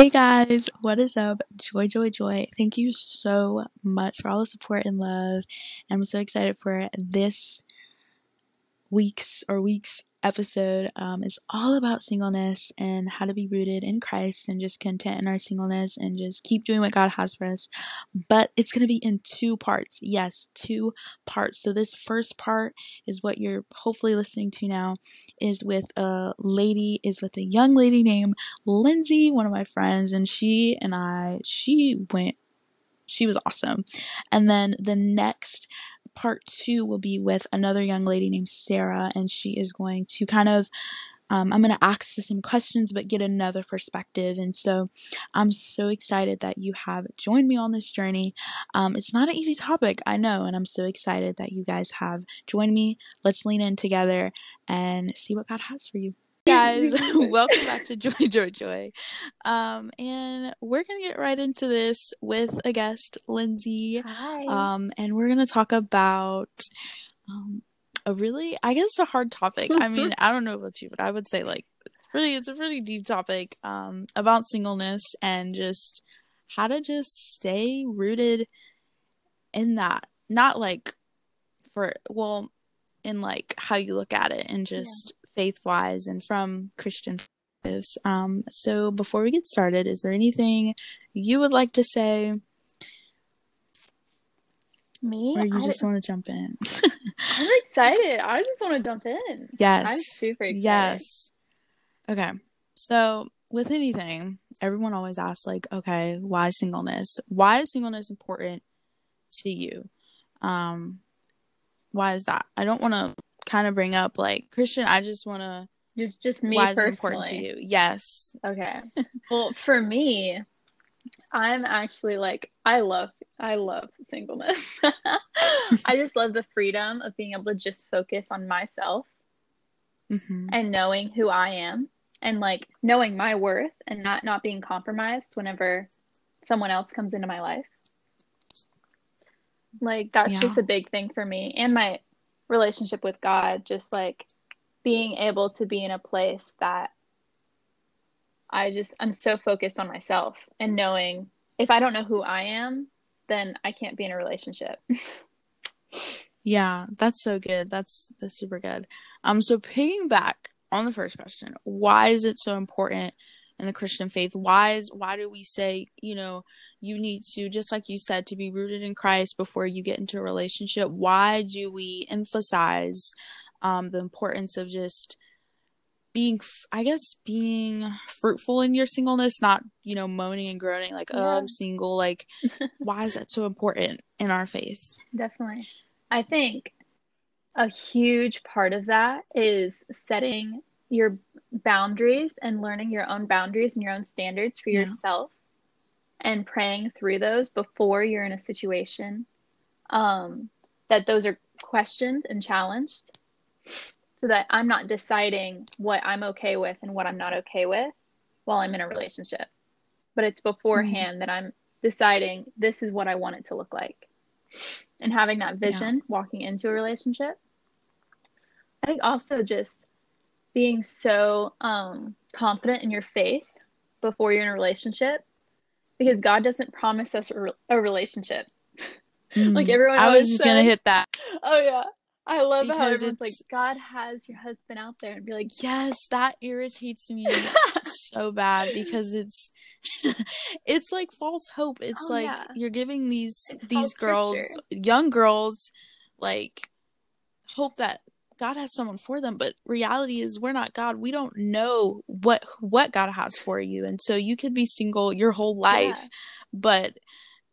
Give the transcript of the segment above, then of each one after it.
Hey guys, what is up? Joy, joy, joy. Thank you so much for all the support and love. I'm so excited for this week's or week's episode um, is all about singleness and how to be rooted in Christ and just content in our singleness and just keep doing what God has for us. But it's going to be in two parts. Yes, two parts. So this first part is what you're hopefully listening to now is with a lady, is with a young lady named Lindsay, one of my friends, and she and I, she went she was awesome. And then the next part two will be with another young lady named Sarah, and she is going to kind of um, I'm going to ask the same questions but get another perspective. And so I'm so excited that you have joined me on this journey. Um, it's not an easy topic, I know, and I'm so excited that you guys have joined me. Let's lean in together and see what God has for you guys. Welcome back to joy joy joy. Um and we're gonna get right into this with a guest lindsay. Hi. um and we're gonna talk about um a really i guess a hard topic. I mean i don't know about you but i would say like really it's a pretty deep topic um about singleness and just how to just stay rooted in that. Not like for well in like how you look at it and just faith wise and from Christian perspectives. Um, so before we get started, is there anything you would like to say? Me? Or you I, just want to jump in? I'm excited. I just want to jump in. yes. I'm super excited. Yes. Okay. So with anything, everyone always asks like, okay, why singleness? Why is singleness important to you? Um, why is that? I don't want to kind of bring up like Christian. I just want to. Just just me Why is personally. important to you? Yes. Okay. well, for me, I'm actually like I love I love singleness. I just love the freedom of being able to just focus on myself hmm and knowing who I am and like knowing my worth and not not being compromised whenever someone else comes into my life. Like that's Yeah. just a big thing for me and my relationship with God just like being able to be in a place that I just I'm so focused on myself and knowing if I don't know who I am, then I can't be in a relationship. Yeah, that's so good. That's that's super good. Um, so picking back on the first question, why is it so important in the Christian faith? Why is why do we say, you know, you need to just like you said to be rooted in Christ before you get into a relationship? Why do we emphasize um the importance of just being i guess being fruitful in your singleness, not, you know, moaning and groaning like, "Oh, I'm single." Like why is that so important in our faith? Definitely. I think a huge part of that is setting your boundaries and learning your own boundaries and your own standards for Yeah. yourself and praying through those before you're in a situation um, that those are questioned and challenged so that I'm not deciding what I'm okay with and what I'm not okay with while I'm in a relationship. But it's beforehand that I'm deciding this is what I want it to look like and having that vision walking into a relationship. I think also just being so um, confident in your faith before you're in a relationship because God doesn't promise us a, re- a relationship. Like Mm. everyone I was just gonna hit that. Oh yeah. I love how Because everyone's like, God has your husband out there and be like, Yes, that irritates me so bad because it's it's like false hope. It's Oh, like yeah. you're giving these It's these girls, scripture. young girls, like hope that God has someone for them, but reality is we're not God. We don't know what what God has for you. And so you could be single your whole life, Yeah. but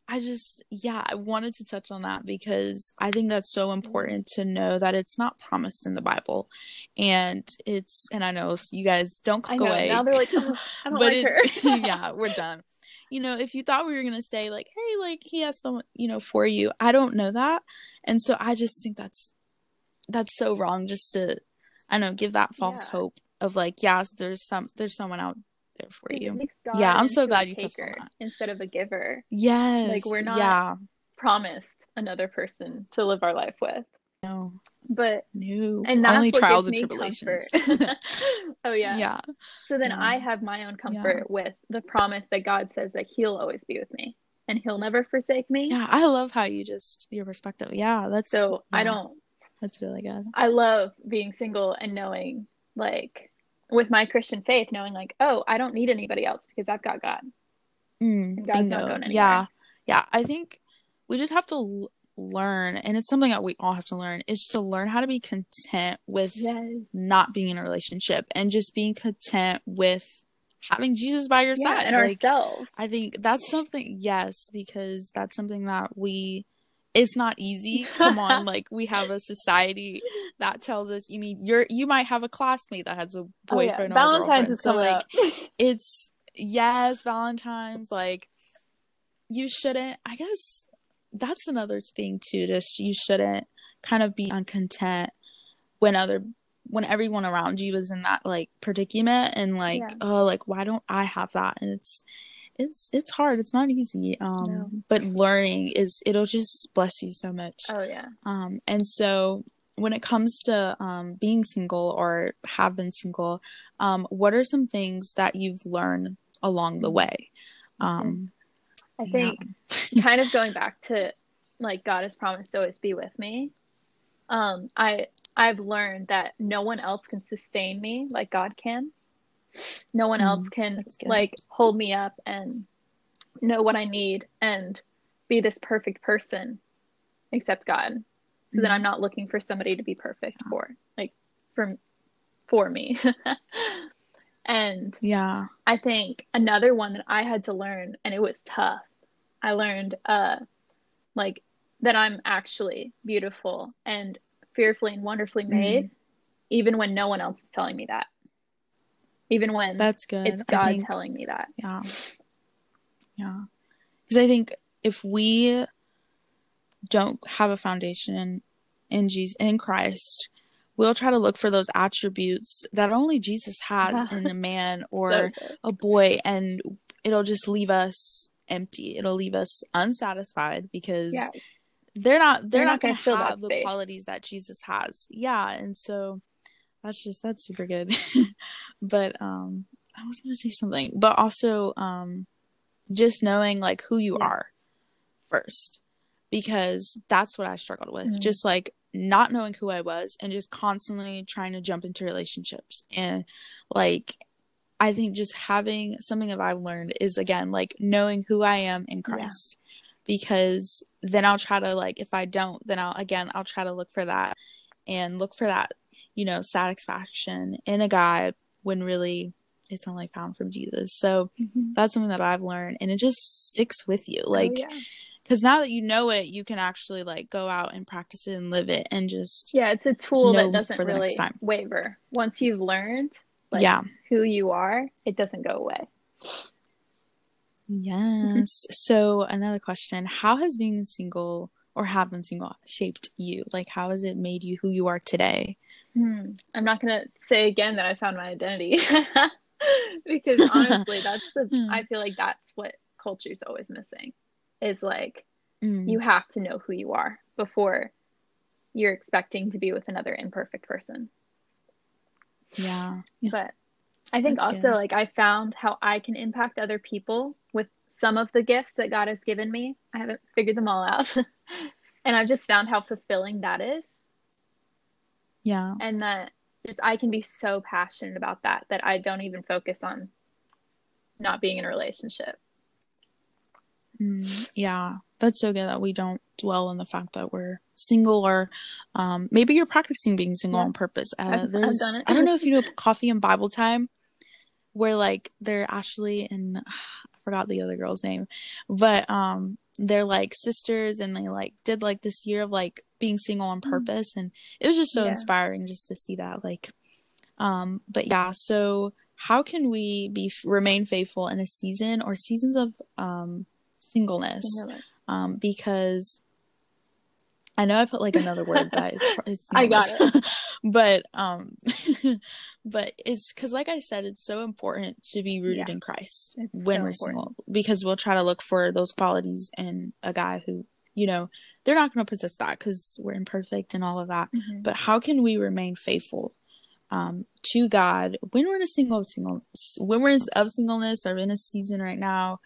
I just, yeah, I wanted to touch on that because I think that's so important to know that it's not promised in the Bible. And it's, and I know you guys don't click know. away. Now they're like, oh, I don't but like it's, her. yeah, we're done. You know, if you thought we were going to say, like, hey, like, he has someone, you know, for you, I don't know that. And so I just think that's, that's so wrong just to, I don't know, give that false Yeah. hope of like, yes, there's some, there's someone out there for It you. Yeah, I'm so glad you touched on that. instead of a giver. Yes. Like, we're not- yeah. Promised another person to live our life with. No. But No. and that's Only trials and tribulations. oh yeah. yeah. So then Yeah. I have my own comfort with the promise that God says that He'll always be with me and He'll never forsake me. Yeah. I love how you just your perspective. Yeah. That's So I don't. That's really good. I love being single and knowing, like, with my Christian faith, knowing like, oh, I don't need anybody else because I've got God. Mm, God's not going anywhere. Yeah. Yeah. I think we just have to l- learn, and it's something that we all have to learn, is to learn how to be content with Yes. not being in a relationship and just being content with having Jesus by your Yeah, side. and Like, ourselves. I think that's something, yes, because that's something that we, it's not easy. Come on, like we have a society that tells us, you mean you're, you might have a classmate that has a Oh, yeah. boyfriend or a Valentine's girlfriend. is So like, up. it's, yes, Valentine's, like, you shouldn't, I guess that's another thing too, just you shouldn't kind of be uncontent when other when everyone around you is in that like predicament and like Yeah. oh like why don't I have that and it's it's it's hard it's not easy um No. but learning is it'll just bless you so much Oh yeah. um and so when it comes to um being single or have been single um what are some things that you've learned along the way um I yeah. think kind of going back to like God has promised to always be with me. Um, I I've learned that no one else can sustain me like God can. No one Mm, else can like hold me up and know what I need and be this perfect person except God. So that Mhm. I'm not looking for somebody to be perfect for, like for for me. and yeah I think another one that I had to learn, and it was tough. I learned, uh, like that I'm actually beautiful and fearfully and wonderfully Mm. made, even when no one else is telling me that. Even when that's good it's God think telling me that. Yeah. Yeah. Because I think if we don't have a foundation in Jesus in Christ, we'll try to look for those attributes that only Jesus has Yeah. in a man or so a boy and it'll just leave us empty. It'll leave us unsatisfied because Yeah, they're not they're, They're not, not going gonna to have the space. qualities that Jesus has. Yeah, and so that's just that's super good. but um I was going to say something, but also um just knowing like who you Yeah. are first because that's what I struggled with. Mhm. Just like not knowing who I was and just constantly trying to jump into relationships and like I think just having something that I've learned is again like knowing who I am in Yeah. Christ because then I'll try to like if I don't then I'll again I'll try to look for that and look for that you know satisfaction in a guy when really it's only found from Jesus. So Mhm. that's something that I've learned and it just sticks with you Oh, like yeah. because now that you know it you can actually like go out and practice it and live it and just yeah, it's a tool that doesn't really waver. Once you've learned like yeah who you are, it doesn't go away. yes so another question how has being single or have been single shaped you like how has it made you who you are today Hmm. I'm not gonna say again that I found my identity because honestly, that's the Hmm. I feel like that's what culture's always missing is like Mm, you have to know who you are before you're expecting to be with another imperfect person. yeah Yeah. But I think That's also good. like I found how I can impact other people with some of the gifts that God has given me. I haven't figured them all out. and I've just found how fulfilling that is. Yeah and that just I can be so passionate about that that I don't even focus on not being in a relationship. Mm, yeah that's so good that we don't dwell on the fact that we're single or um maybe you're practicing being single Yeah. on purpose uh, I've- I've done it. i don't know if you know coffee and bible time where like they're Ashley and I forgot the other girl's name, but um they're like sisters and they like did like this year of like being single on Mm. purpose and it was just so Yeah. inspiring just to see that like um but yeah so how can we be remain faithful in a season or seasons of um singleness um because I know I put like another word that is, is I got singleness. but um but it's because like I said it's so important to be rooted Yeah. in Christ It's when so we're single because we'll try to look for those qualities in a guy who you know, they're not going to possess that because we're imperfect and all of that. Mhm. But how can we remain faithful um, to God when we're in a single single when we're in, of singleness or in a season right now?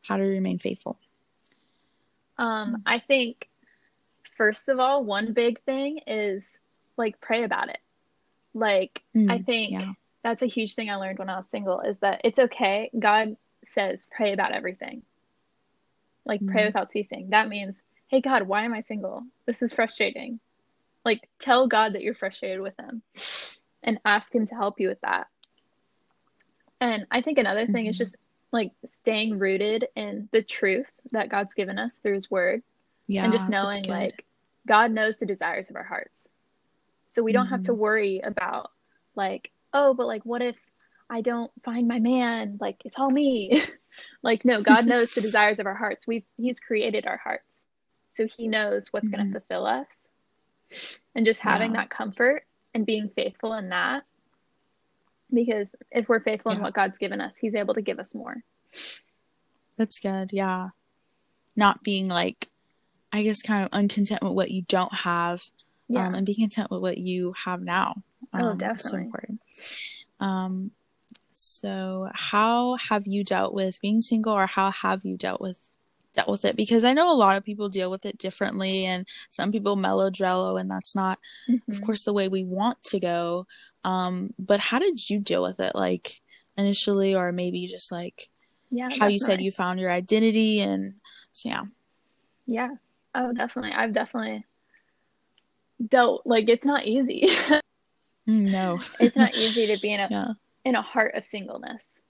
How do we remain faithful? Um, I think first of all, one big thing is like pray about it. Like I Mm, think yeah. that's a huge thing I learned when I was single is that it's okay. God says pray about everything. Like pray Mhm. without ceasing. That means, hey God, why am I single? This is frustrating. Like tell God that you're frustrated with him and ask him to help you with that. And I think another thing is Mhm. just like staying rooted in the truth that God's given us through his word Yeah, and just knowing like God knows the desires of our hearts. So we don't have to Mhm. worry about like, oh, but like what if I don't find my man? Like it's all me. like no, God knows the desires of our hearts. We've he's created our hearts. So he knows what's going Mhm. to fulfill us. And just having Yeah. that comfort and being faithful in that because if we're faithful in what God's given us, he's able to give us more. That's good. Yeah. Not being like, I guess, kind of uncontent with what you don't have, Yeah. um, and be content with what you have now. Oh, Um, so definitely. important. Um, so how have you dealt with being single, or how have you dealt with dealt with it? Because I know a lot of people deal with it differently, and some people mellow melodrello, and that's not, of Mhm. course, the way we want to go. Um, but how did you deal with it, like initially, or maybe just like Yeah. how you said you found your identity, and so yeah. Yeah. Oh, definitely. I've definitely dealt like it's not easy. Mm, no. it's not easy to be in a yeah. in a heart of singleness.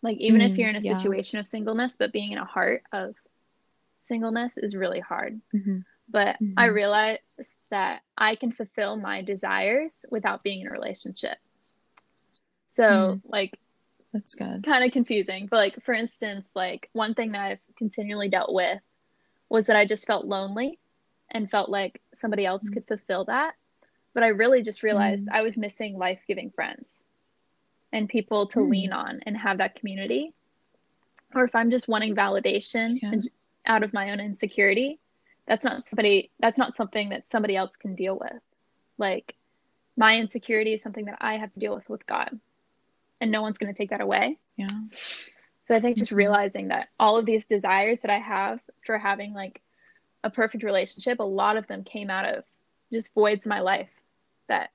Like even if Mm, you're in a yeah. situation of singleness, but being in a heart of singleness is really hard. hmm But I Mhm. realized that I can fulfill my desires without being in a relationship. So Mm. like That's good. kind of confusing. But like for instance, like one thing that I've continually dealt with was that I just felt lonely and felt like somebody else Mm. could fulfill that. But I really just realized Mm. I was missing life-giving friends and people to Mm. lean on and have that community. Or if I'm just wanting validation good. and out of my own insecurity, that's not somebody that's not something that somebody else can deal with. Like my insecurity is something that I have to deal with with God. And no one's going to take that away. Yeah. So I think just Mhm. realizing that all of these desires that I have for having like a perfect relationship, a lot of them came out of just voids in my life that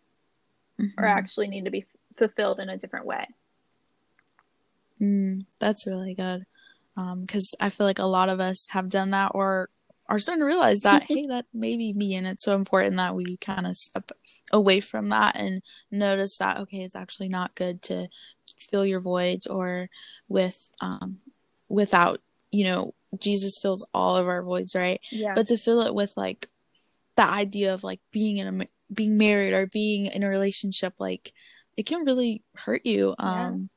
are Mhm. actually need to be fulfilled in a different way. Mm, that's really good. Um, because I feel like a lot of us have done that or are starting to realize that, hey, that may be me. And it's so important that we kind of step away from that and notice that, okay, it's actually not good to fill your voids or with, um, without, you know, Jesus fills all of our voids, right? Yeah. But to fill it with like the idea of like being in a, being married or being in a relationship, like it can really hurt you. Yeah. Um,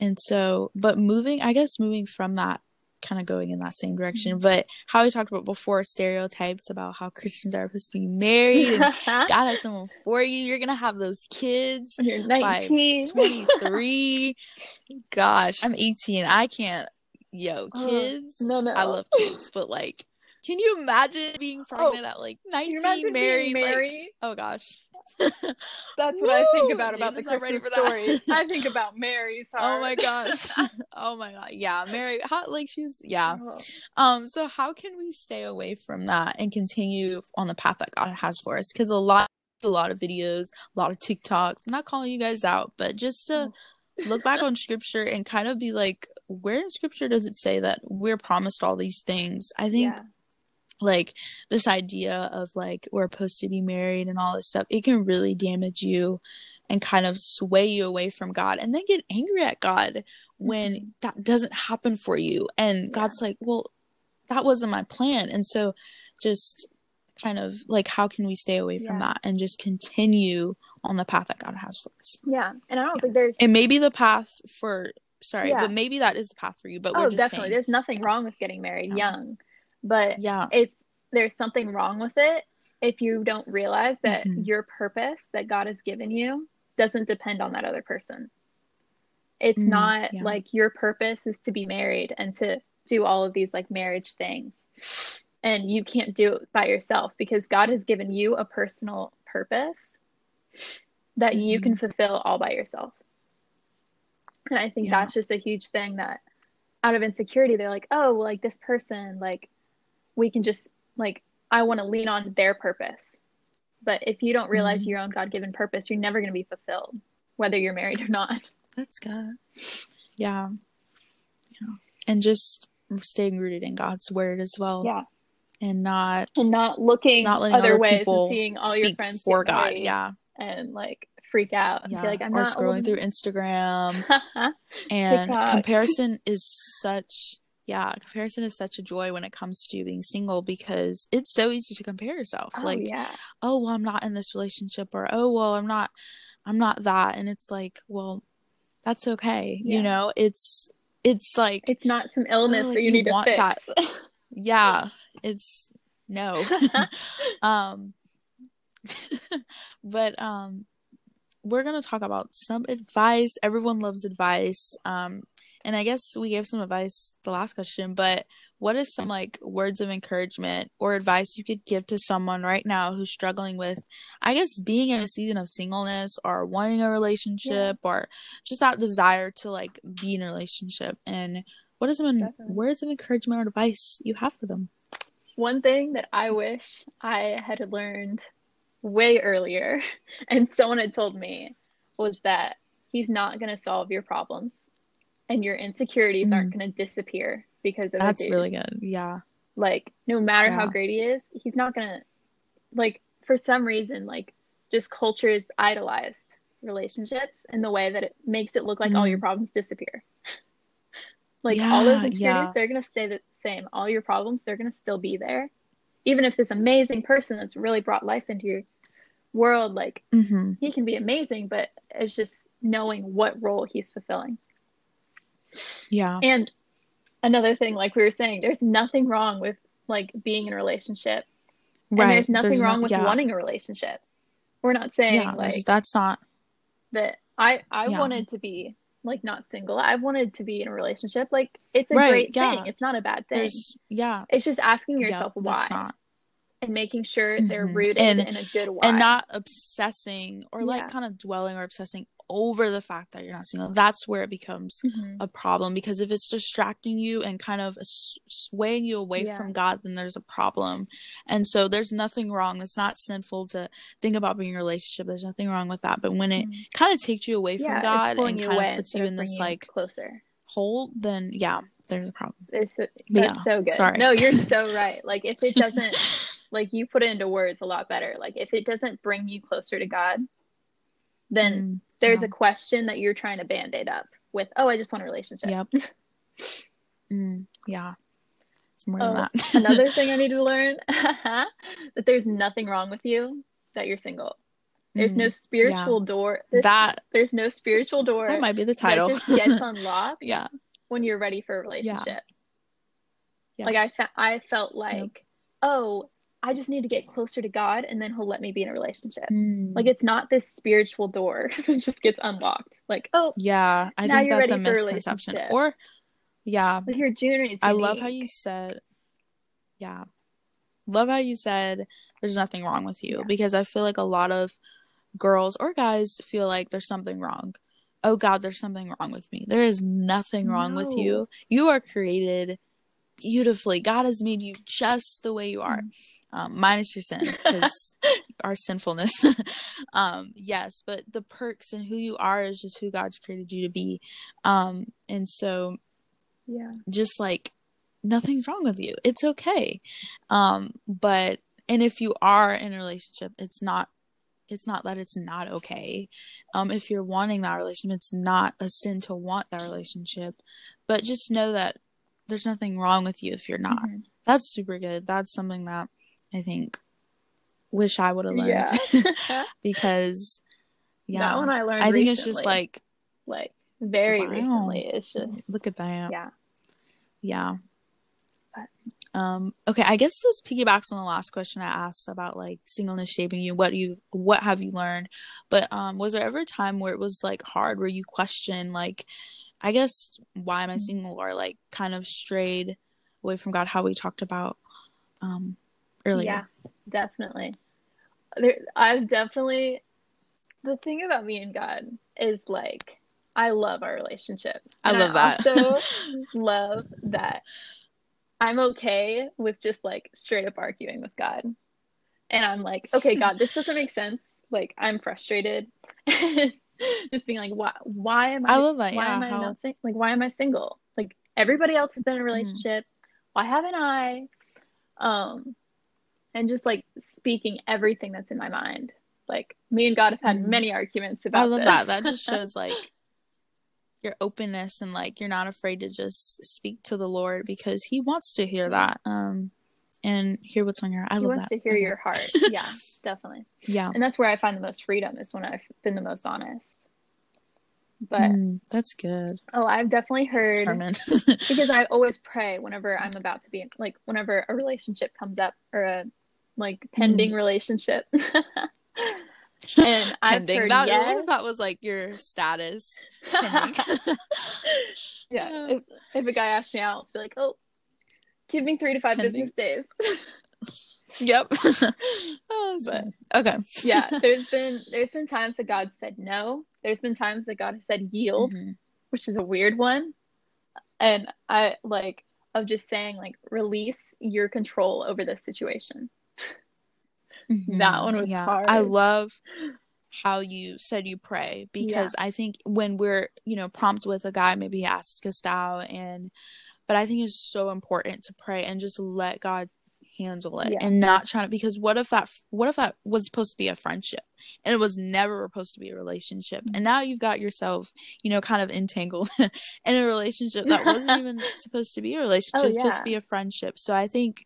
and so, but moving, I guess moving from that, kind of going in that same direction. Mm-hmm. But how we talked about before, stereotypes about how Christians are supposed to be married and God has someone for you. You're gonna have those kids you're by 23. Gosh, I'm 18. I can't. Yo, Oh, kids. no, no. I love kids, but like, can you imagine being pregnant at like 19, you imagine married? like- married? oh gosh. That's what I think about about the Christmas stories. I think about Mary's heart. Oh my gosh. oh my god. Yeah, Mary hot like she's yeah. Oh. Um so how can we stay away from that and continue on the path that God has for us? Cuz a lot a lot of videos, a lot of TikToks. I'm not calling you guys out, but just to look back on scripture and kind of be like where in scripture does it say that we're promised all these things? I think Yeah. Like this idea of like we're supposed to be married and all this stuff it can really damage you and kind of sway you away from god and then get angry at god when Mhm. that doesn't happen for you and Yeah. god's like well that wasn't my plan and so just kind of like how can we stay away from Yeah. that and just continue on the path that god has for us Yeah. And I don't think there's it may be the path for sorry Yeah. but maybe that is the path for you but Oh, we're just definitely. saying There's nothing wrong with getting married Yeah. young. But yeah it's there's something wrong with it if you don't realize that Mhm. your purpose that God has given you doesn't depend on that other person. It's Mm, not yeah. like your purpose is to be married and to do all of these like marriage things. and you can't do it by yourself because God has given you a personal purpose that you can Mm-hmm. fulfill all by yourself. And I think Yeah. that's just a huge thing that out of insecurity, they're like, oh, well, like this person, like we can just, like, I want to lean on their purpose. But if you don't realize Mhm. your own God given purpose, you're never going to be fulfilled, whether you're married or not. That's good. Yeah. Yeah. And just staying rooted in God's word as well. Yeah. And not And not looking not letting other, other ways and seeing all your friends for God. Yeah. and like freak out and Yeah. feel like I'm or not scrolling through Instagram. And TikTok. comparison is such yeah, comparison is such a joy when it comes to being single because it's so easy to compare yourself. oh like, yeah. oh well I'm not in this relationship or oh well I'm not I'm not that and it's like, well, that's okay. Yeah. You know, it's it's like It's not some illness like, that you, you need to fix. that. yeah, it's no. um but um we're going to talk about some advice. Everyone loves advice. Um and I guess we gave some advice the last question, but what is some like words of encouragement or advice you could give to someone right now who's struggling with I guess being in a season of singleness or wanting a relationship or just that desire to like be in a relationship and what is some Definitely. words of encouragement or advice you have for them? One thing that I wish I had learned way earlier and someone had told me was that he's not going to solve your problems and your insecurities aren't going to disappear because of a That's really good. Yeah. like no matter how great he is he's not gonna like for some reason like just culture is idolized relationships in the way that it makes it look like all Mm. your problems disappear like all those Yeah, insecurities yeah. they're gonna stay the same all your problems they're gonna still be there even if this amazing person that's really brought life into your world like Mhm. he can be amazing but it's just knowing what role he's fulfilling Yeah. and another thing, like we were saying, there's nothing wrong with like being in a relationship. And there's nothing There's no- wrong with yeah. wanting a relationship. We're not saying Yeah, like that's not that I I Yeah. wanted to be like not single. I wanted to be in a relationship. Like it's a Right, great thing. It's not a bad thing. there's yeah. It's just asking yourself why and making sure they're Mhm. rooted And- in a good why. and not obsessing or like kind of dwelling or obsessing over the fact that you're not single. That's where it becomes Mhm. a problem because if it's distracting you and kind of swaying you away Yeah. from God, then there's a problem. And so there's nothing wrong. It's not sinful to think about being in a relationship. There's nothing wrong with that. But when it Mhm. kind of takes you away yeah, from God and kind away of puts you in this like closer. hole, then yeah, there's a problem. It's that's yeah, so good. sorry. No, you're so right. Like if it doesn't like you put it into words a lot better. Like if it doesn't bring you closer to God, then Mm, there's yeah. a question that you're trying to band-aid up with, oh, I just want a relationship. Yep. Mm, yeah. It's more Oh, than that. Another thing I need to learn that there's nothing wrong with you that you're single. There's no Mm, spiritual door. There's, that there's no spiritual door that might be the that title. just gets unlocked yeah. when you're ready for a relationship. Yeah. Like I, fe- I felt like, oh, I just need to get closer to God, and then He'll let me be in a relationship. Mm, Like it's not this spiritual door that just gets unlocked. Like, oh, yeah, I now think that's a a misconception. relationship. Or yeah, like your junior is I love how you said, yeah, love how you said there's nothing wrong with you Yeah. because I feel like a lot of girls or guys feel like there's something wrong. Oh God, there's something wrong with me. There is nothing wrong with you. You are created beautifully. God has made you just the way you are, Mm-hmm. Um, minus your sin because our sinfulness. um, yes, but the perks and who you are is just who God's created you to be. Um, and so Yeah. just like nothing's wrong with you. It's okay. Um, but and if you are in a relationship, it's not it's not that it's not okay. Um, if you're wanting that relationship, it's not a sin to want that relationship. But just know that there's nothing wrong with you if you're not. Mhm. That's super good. That's something that I think wish I would have learned Yeah. because yeah. That one I learned. I think it's just like like very Wow. recently. It's just look at that. yeah. Yeah. But- Um, okay, I guess this piggybacks on the last question I asked about like singleness shaping you. What you what have you learned? But um was there ever a time where it was like hard where you question like I guess why am I Mm-hmm. single or like kind of strayed away from God how we talked about um earlier. Yeah, definitely. There, I've definitely the thing about me and God is like I love our relationship. I love that. also love that I'm okay with just like straight up arguing with God. And I'm like, okay, God, this doesn't make sense. Like I'm frustrated. just being like, why why am I I love that. why Yeah. am I how- not sing- like why am I single? Like everybody else has been in a relationship. Why haven't I? Um and just like speaking everything that's in my mind. Like me and God have had Mhm. many arguments about I love this. that. That just shows like your openness and like you're not afraid to just speak to the Lord because He wants to hear that. Um and hear what's on your I he wants that. to hear your heart. Yeah, definitely. Yeah. And that's where I find the most freedom is when I've been the most honest. But Mm, that's good. oh, I've definitely heard because I always pray whenever I'm about to be like whenever a relationship comes up or a like pending Mm. relationship. and I've Pending. heard That, What yes. if that was like your status? Yeah. Yeah. If, if a guy asks me out, I'll just be like, oh, give me three to five Pending. business days. yep. oh, But- okay. yeah, there's been there's been times that God said no. There's been times that God has said yield. Mhm. which is a weird one. And I like of just saying like release your control over this situation. That one was yeah. hard. I love how you said you pray because I think when we're, you know, prompt with a guy, maybe he asks us out and but I think it's so important to pray and just let God handle it Yeah. and not trying to because what if that what if that was supposed to be a friendship and it was never supposed to be a relationship Mm-hmm. and now you've got yourself you know kind of entangled in a relationship that wasn't even supposed to be a relationship Oh, it was supposed to be a friendship so i think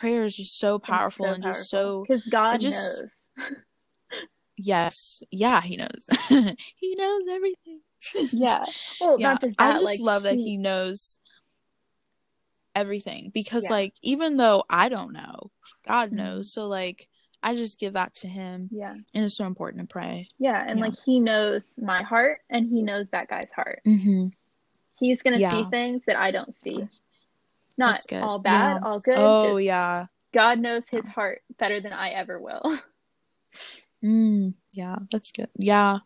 prayer is just so powerful and just so because God just- knows. yes yeah he knows he knows everything Yeah. Well, yeah not just i just like love that he knows everything because Yeah. like even though i don't know god Mhm. knows so like i just give that to him Yeah. and it's so important to pray Yeah, and Yeah. like he knows my heart and he knows that guy's heart. mm-hmm. He's gonna see things that I don't see. Not good. all bad, Yeah. all good. oh just yeah God knows his heart better than I ever will. Mm, yeah, that's good. Yeah,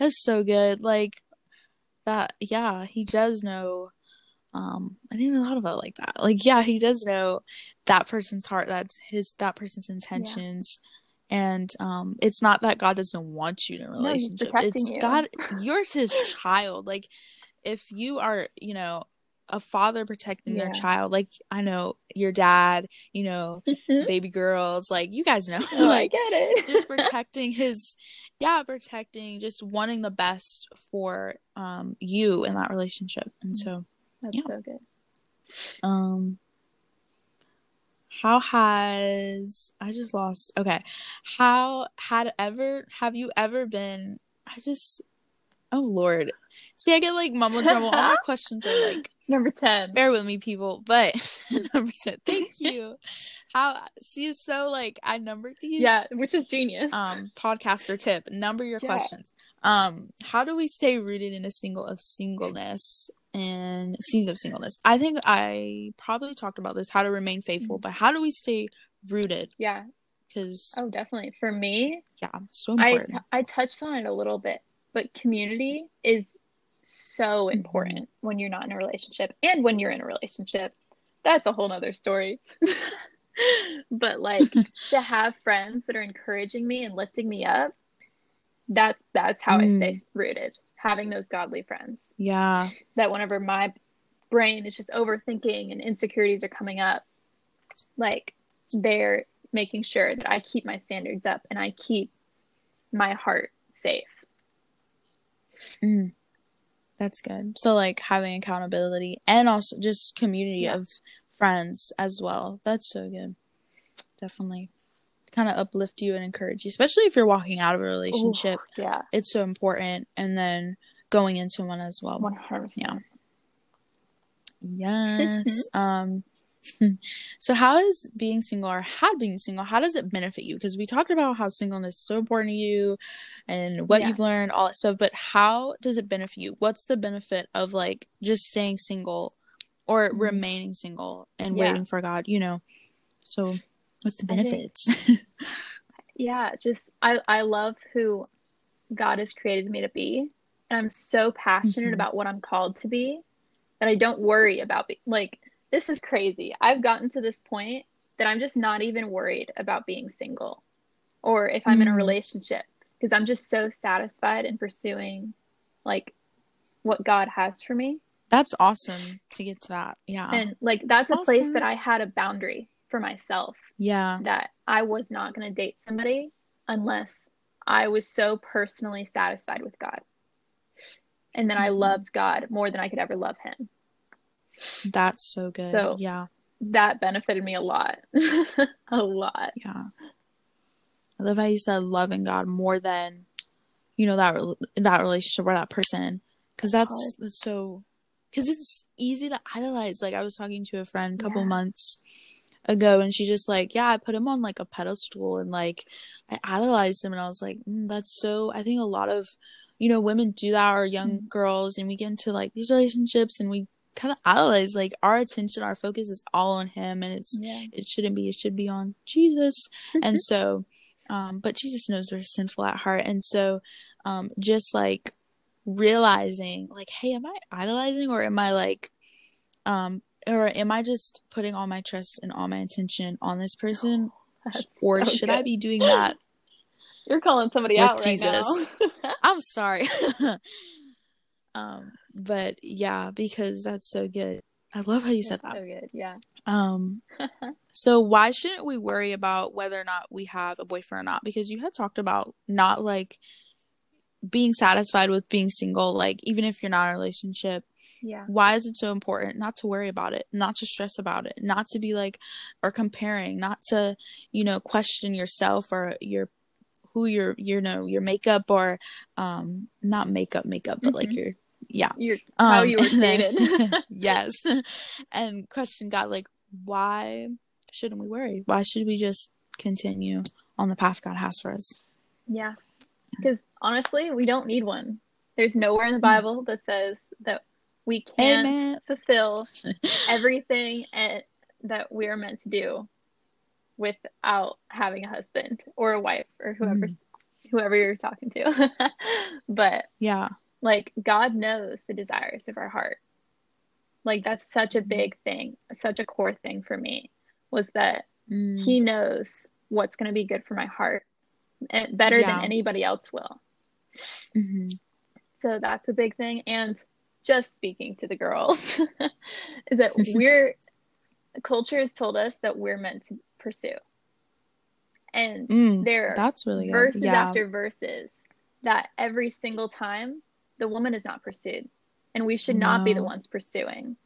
that's so good. Like that. Yeah, he does know. Um, I didn't even thought about it like that. Like, yeah, he does know that person's heart. That's his that person's intentions. And um, it's not that God doesn't want you in a No, he's relationship. protecting it's you. God. You're his child. Like, if you are, you know, a father protecting their child. Like, I know your dad. You know, baby girls. Like, you guys know. oh, I get it. just protecting his yeah protecting just wanting the best for um you in that relationship and so That's yeah. so good. um how has i just lost okay how had ever have you ever been i just oh lord see i get like mumble jumble all my questions are like Number 10. bear with me people but number 10 thank you how see so like i numbered these Yeah, which is genius. um podcaster tip number your Yeah. questions um how do we stay rooted in a single of singleness and seasons of singleness i think i probably talked about this how to remain faithful but how do we stay rooted yeah. because Oh, definitely. For me, yeah so I important I touched on it a little bit, but community is so Mm-hmm. important when you're not in a relationship and when you're in a relationship. That's a whole nother story. but like to have friends that are encouraging me and lifting me up, that's that's how I stay Mm. rooted. Having those godly friends. yeah that whenever my brain is just overthinking and insecurities are coming up, like they're making sure that I keep my standards up and I keep my heart safe. Mm. That's good. So like having accountability and also just community Yeah. of friends as well. That's so good. Definitely. Kind of uplift you and encourage you especially if you're walking out of a relationship. Ooh, yeah, it's so important. And then going into one as well. One hundred Yeah. yes. Um so how is being single or had being single how does it benefit you because we talked about how singleness is so important to you and what Yeah. you've learned all that stuff but how does it benefit you what's the benefit of like just staying single or Mhm. remaining single and Yeah. waiting for god you know So, what's the benefits? yeah just i i love who god has created me to be and i'm so passionate Mhm. about what i'm called to be that i don't worry about be- like this is crazy i've gotten to this point that i'm just not even worried about being single or if i'm in a Mm. relationship because i'm just so satisfied in pursuing like what god has for me That's awesome to get to that. Yeah. and like that's a place that i had a boundary for myself yeah. that I was not going to date somebody unless I was so personally satisfied with God. And then I Mhm. loved God more than I could ever love him. That's so good. So- yeah. That benefited me a lot. a lot. Yeah. I love how you said loving God more than, you know, that that relationship or that person, because that's that's so, because it's easy to idolize. Like I was talking to a friend a couple Yeah. months ago, and she just like, yeah, I put him on like a pedestal, and like I idolized him, and I was like, mm, that's so. I think a lot of, you know, women do that, or young Mhm. girls, and we get into like these relationships, and we kind of idolize. Like our attention, our focus is all on him, and it's Yeah. it shouldn't be it should be on jesus and so um but jesus knows we're sinful at heart and so um just like realizing like hey am i idolizing or am i like um or am i just putting all my trust and all my attention on this person That's or so should i be doing that You're calling somebody out right Jesus. now. i'm sorry um but yeah because that's so good i love how you said That's that so good. Yeah. Um, so why shouldn't we worry about whether or not we have a boyfriend or not? Because you had talked about not like being satisfied with being single, like even if you're not in a relationship. Yeah. Why is it so important not to worry about it, not to stress about it, not to be like or comparing, not to, you know, question yourself or your who your you know, your makeup or um not makeup makeup, but like Mhm. your yeah. How Um, you were and then- yes. And question God, like, why shouldn't we worry? Why should we just continue on the path God has for us? Yeah. Because honestly, we don't need one. There's nowhere in the Mm. Bible that says that we can't Amen. fulfill everything and, that we are meant to do without having a husband or a wife or whoever whoever you're talking to. but Yeah. Like God knows the desires of our heart. Like that's such a Mhm. big thing, such a core thing for me was that Mm. he knows what's going to be good for my heart and better Yeah. than anybody else will. Mhm. So that's a big thing. And just speaking to the girls, is that we're, culture has told us that we're meant to pursue. And Mm. there are That's really verses yeah. after verses that every single time the woman is not pursued. And we should not be the ones pursuing.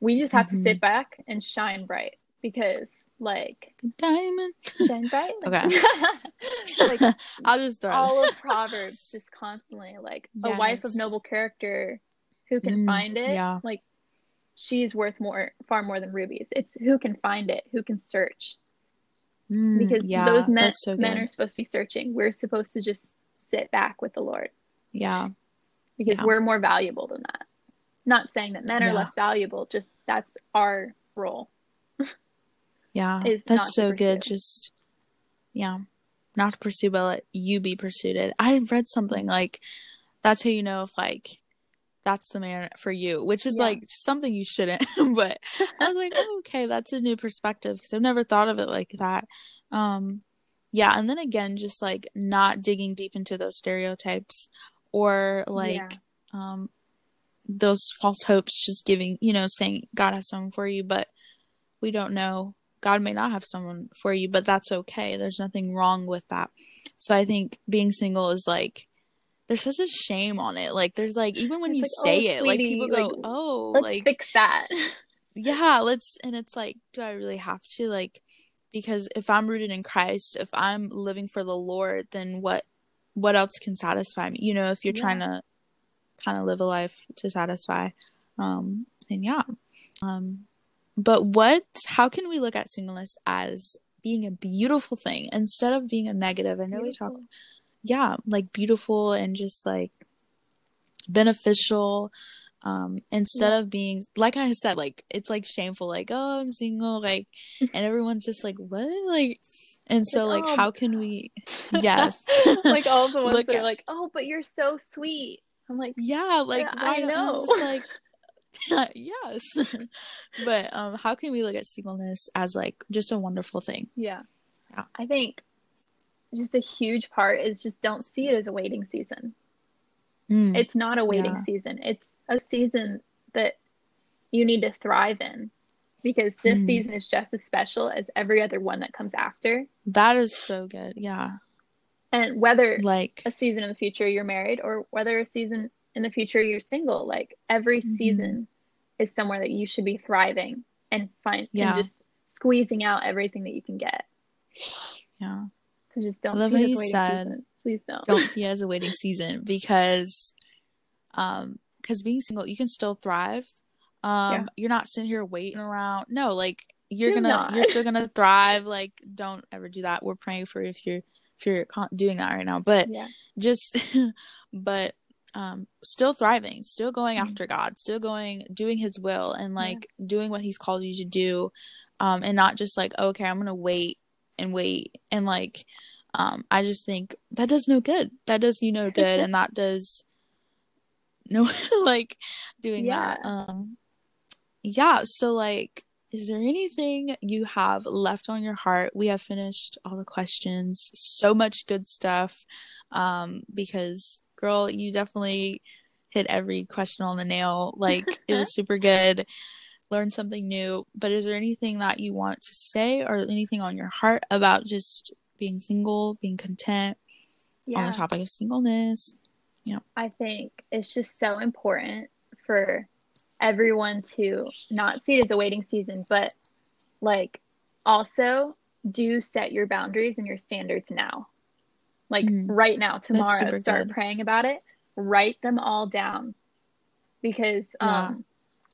We just have to Mhm. sit back and shine bright because, like, Diamond. shine bright. Okay. like, I'll just throw all of Proverbs just constantly like a wife of noble character who can Mm, find it. yeah. Like she's worth more, far more than rubies. It's who can find it, who can search. Mm, Because yeah, those men, so men are supposed to be searching. We're supposed to just sit back with the Lord Yeah. Because Yeah. we're more valuable than that. Not saying that men are Yeah. less valuable, just that's our role. Yeah. Is That's so good. Just yeah. Not to pursue, but let you be pursued. I've read something like that's how you know if like that's the man for you, which is Yeah. like something you shouldn't. but I was like, oh, okay, that's a new perspective because I've never thought of it like that. Um, yeah, and then again, just like not digging deep into those stereotypes or like Yeah. um those false hopes, just giving, you know, saying God has someone for you, but we don't know. God may not have someone for you, but that's okay. There's nothing wrong with that. So I think being single is like there's such a shame on it. Like there's like even when It's you like, say "Oh, it, like people go, like, "Oh, Let's like fix that. yeah, let's and it's like, do I really have to like because if I'm rooted in Christ, if I'm living for the Lord, then what what else can satisfy me? You know, if you're Yeah. trying to kind of live a life to satisfy um then yeah. Um but what how can we look at singleness as being a beautiful thing instead of being a negative? I know we talk yeah, like beautiful and just like beneficial. Um instead of being like i said like it's like shameful like oh i'm single like and everyone's just like what like and so like oh. how can we yes like all the ones that are like, oh, but you're so sweet. I'm like, yeah like Yeah, I know. just like yes but um how can we look at singleness as like just a wonderful thing yeah. Yeah. I think just a huge part is just don't see it as a waiting season. Mm, It's not a waiting Yeah. season. It's a season that you need to thrive in because this Hmm. season is just as special as every other one that comes after. that is so good yeah And whether like a season in the future you're married or whether a season in the future you're single, like every Mhm. season is somewhere that you should be thriving and find Yeah. and just squeezing out everything that you can get. yeah So just don't I love see how you waiting said, season. Please don't. don't see it as a waiting season because um because being single you can still thrive um Yeah. you're not sitting here waiting around no like you're gonna not. you're still gonna thrive like don't ever do that we're praying for if you're if you're doing that right now but Yeah. just but um still thriving still going Mhm. after god still going doing his will and like doing what he's called you to do um and not just like okay i'm gonna wait and wait and like um i just think that does no good. That does you no good and that does no like doing that. Um yeah so like is there anything you have left on your heart? We have finished all the questions. So much good stuff. Um because girl you definitely hit every question on the nail. Like it was super good. Learned something new. But is there anything that you want to say or anything on your heart about just being single being content yeah. on the topic of singleness Yeah. I think it's just so important for everyone to not see it as a waiting season, but like also do set your boundaries and your standards now. Like Mhm. right now, tomorrow, start good. praying about it, write them all down. Because Yeah. um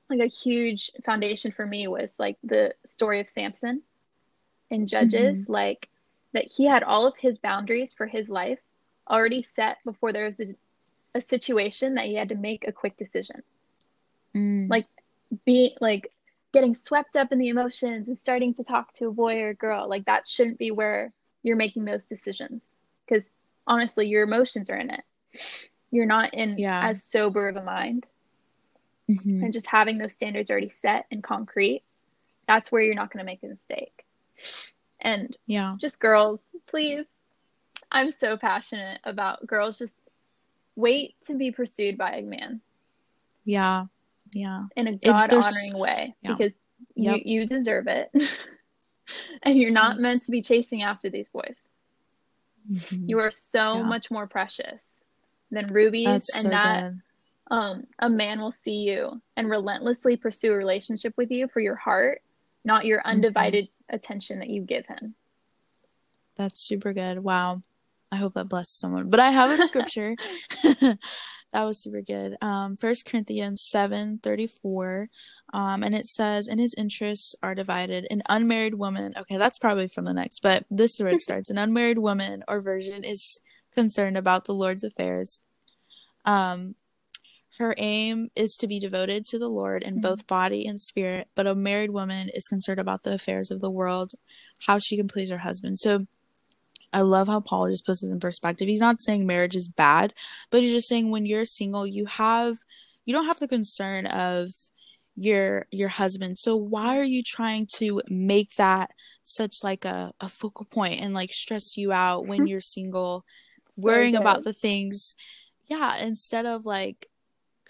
like a huge foundation for me was like the story of Samson in Judges, Mm-hmm. like that he had all of his boundaries for his life already set before there was a, a situation that he had to make a quick decision. Mm. Like be like getting swept up in the emotions and starting to talk to a boy or a girl, like that shouldn't be where you're making those decisions. Because honestly, your emotions are in it. You're not in Yeah. as sober of a mind. Mhm. And just having those standards already set and concrete, that's where you're not going to make a mistake. And yeah just girls, please. I'm so passionate about girls just wait to be pursued by a man yeah yeah in a God honoring way yeah. because Yep. you, you deserve it. and you're not Yes. meant to be chasing after these boys. Mhm. You are so Yeah. much more precious than rubies that's and so that good um, a man will see you and relentlessly pursue a relationship with you for your heart, not your Mm-hmm. undivided attention that you give him. That's super good. Wow. I hope that blesses someone. But I have a scripture. that was super good. Um, First Corinthians seven thirty four, um, and it says, "And his interests are divided. An unmarried woman, okay, that's probably from the next, but this is where it starts. An unmarried woman or virgin is concerned about the Lord's affairs. Um, her aim is to be devoted to the Lord in Mhm. both body and spirit, but a married woman is concerned about the affairs of the world, how she can please her husband. So I love how Paul just puts it in perspective. He's not saying marriage is bad, but he's just saying when you're single, you have you don't have the concern of your your husband. So why are you trying to make that such like a, a focal point and like stress you out when you're single, worrying about the things yeah, instead of like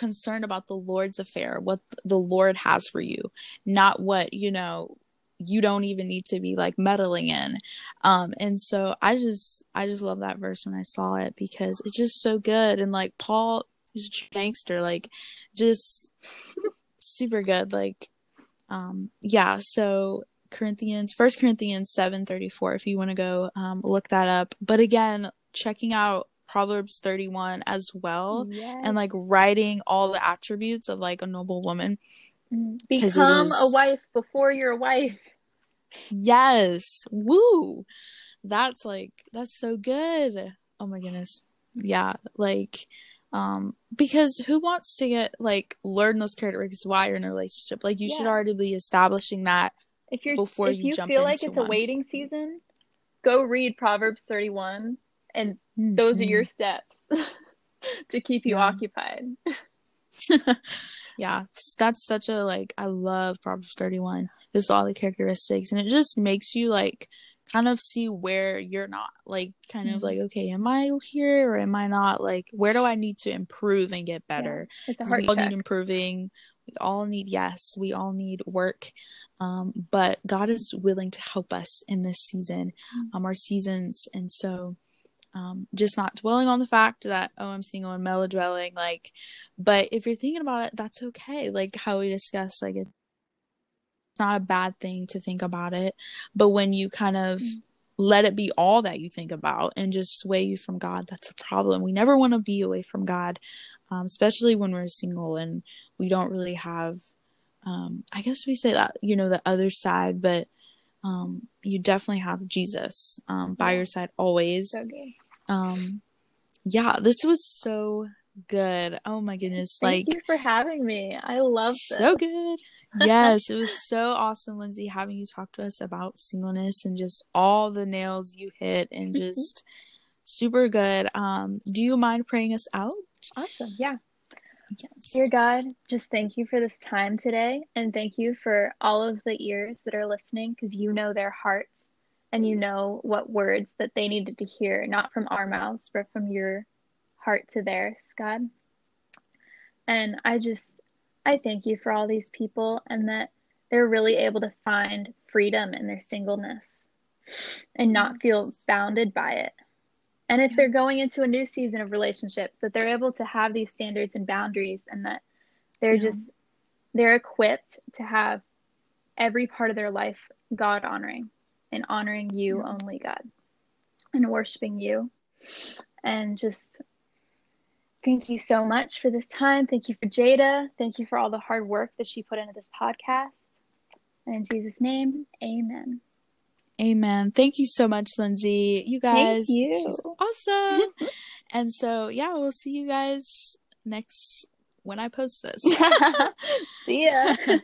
concerned about the Lord's affair, what the Lord has for you, not what, you know, you don't even need to be like meddling in. Um and so I just I just love that verse when I saw it because it's just so good and like Paul is a gangster like just super good like um yeah so Corinthians First Corinthians 7:34 if you want to go um look that up but again checking out Proverbs 31 as well Yes. and like writing all the attributes of like a noble woman. Mhm. it become is- a wife before you're a wife. Yes. Woo. That's like that's so good. Oh my goodness. Yeah, like Um, because who wants to get like learn those characteristics while you're in a relationship? Like you yeah. should already be establishing that if you're before if you, you feel like it's one. a waiting season, go read Proverbs 31 and mm-hmm. those are your steps to keep you yeah. occupied. yeah, that's such a like I love Proverbs 31. Just all the characteristics and it just makes you like kind of see where you're not like kind mm-hmm. of like okay am i here or am i not like where do i need to improve and get better yeah, it's a hard we all need improving we all need yes we all need work um, but god is willing to help us in this season mm-hmm. um, our seasons and so um, just not dwelling on the fact that oh i'm single and mellow dwelling like but if you're thinking about it that's okay like how we discussed like it's not a bad thing to think about it. But when you kind of mm. let it be all that you think about and just sway you from God, that's a problem. We never want to be away from God, um, especially when we're single and we don't really have, um, I guess we say that, you know, the other side, but um, you definitely have Jesus um, by your side always. So um, yeah, this was so good. Oh my goodness. Thank like you for having me. I love this. So good. yes, it was so awesome, Lindsay, having you talk to us about singleness and just all the nails you hit and just super good. Um, do you mind praying us out? Awesome. Yeah. Yes. Dear God, just thank you for this time today and thank you for all of the ears that are listening because you know their hearts and you know what words that they needed to hear, not from our mouths, but from your heart to theirs, God. And I just, I thank you for all these people and that they're really able to find freedom in their singleness and not yes. feel bounded by it. And if they're going into a new season of relationships, that they're able to have these standards and boundaries and that they're yeah. just, they're equipped to have every part of their life God honoring and honoring you yeah. only, God, and worshiping you. And just Thank you so much for this time. Thank you for Jada. Thank you for all the hard work that she put into this podcast. And in Jesus' name, amen. Amen. Thank you so much, Lindsay. You guys, you. she's awesome. and so, yeah, we'll see you guys next when I post this. see ya.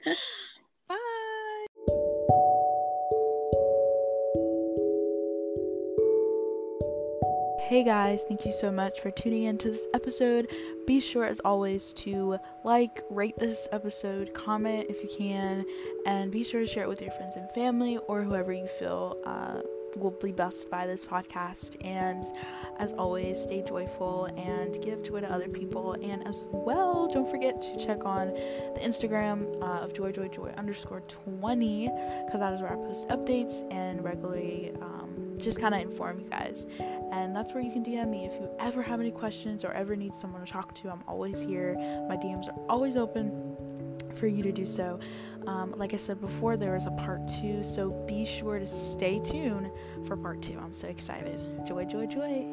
Hey guys, thank you so much for tuning in to this episode. Be sure, as always, to like, rate this episode, comment if you can, and be sure to share it with your friends and family or whoever you feel uh, will be blessed by this podcast. And as always, stay joyful and give joy to other people. And as well, don't forget to check on the Instagram uh, of joy, joy, joy underscore 20 because that is where I post updates and regularly. Um, just kind of inform you guys. And that's where you can DM me if you ever have any questions or ever need someone to talk to. I'm always here. My DMs are always open for you to do so. Um, like I said before, there is a part two, so be sure to stay tuned for part two. I'm so excited. Joy, joy, joy.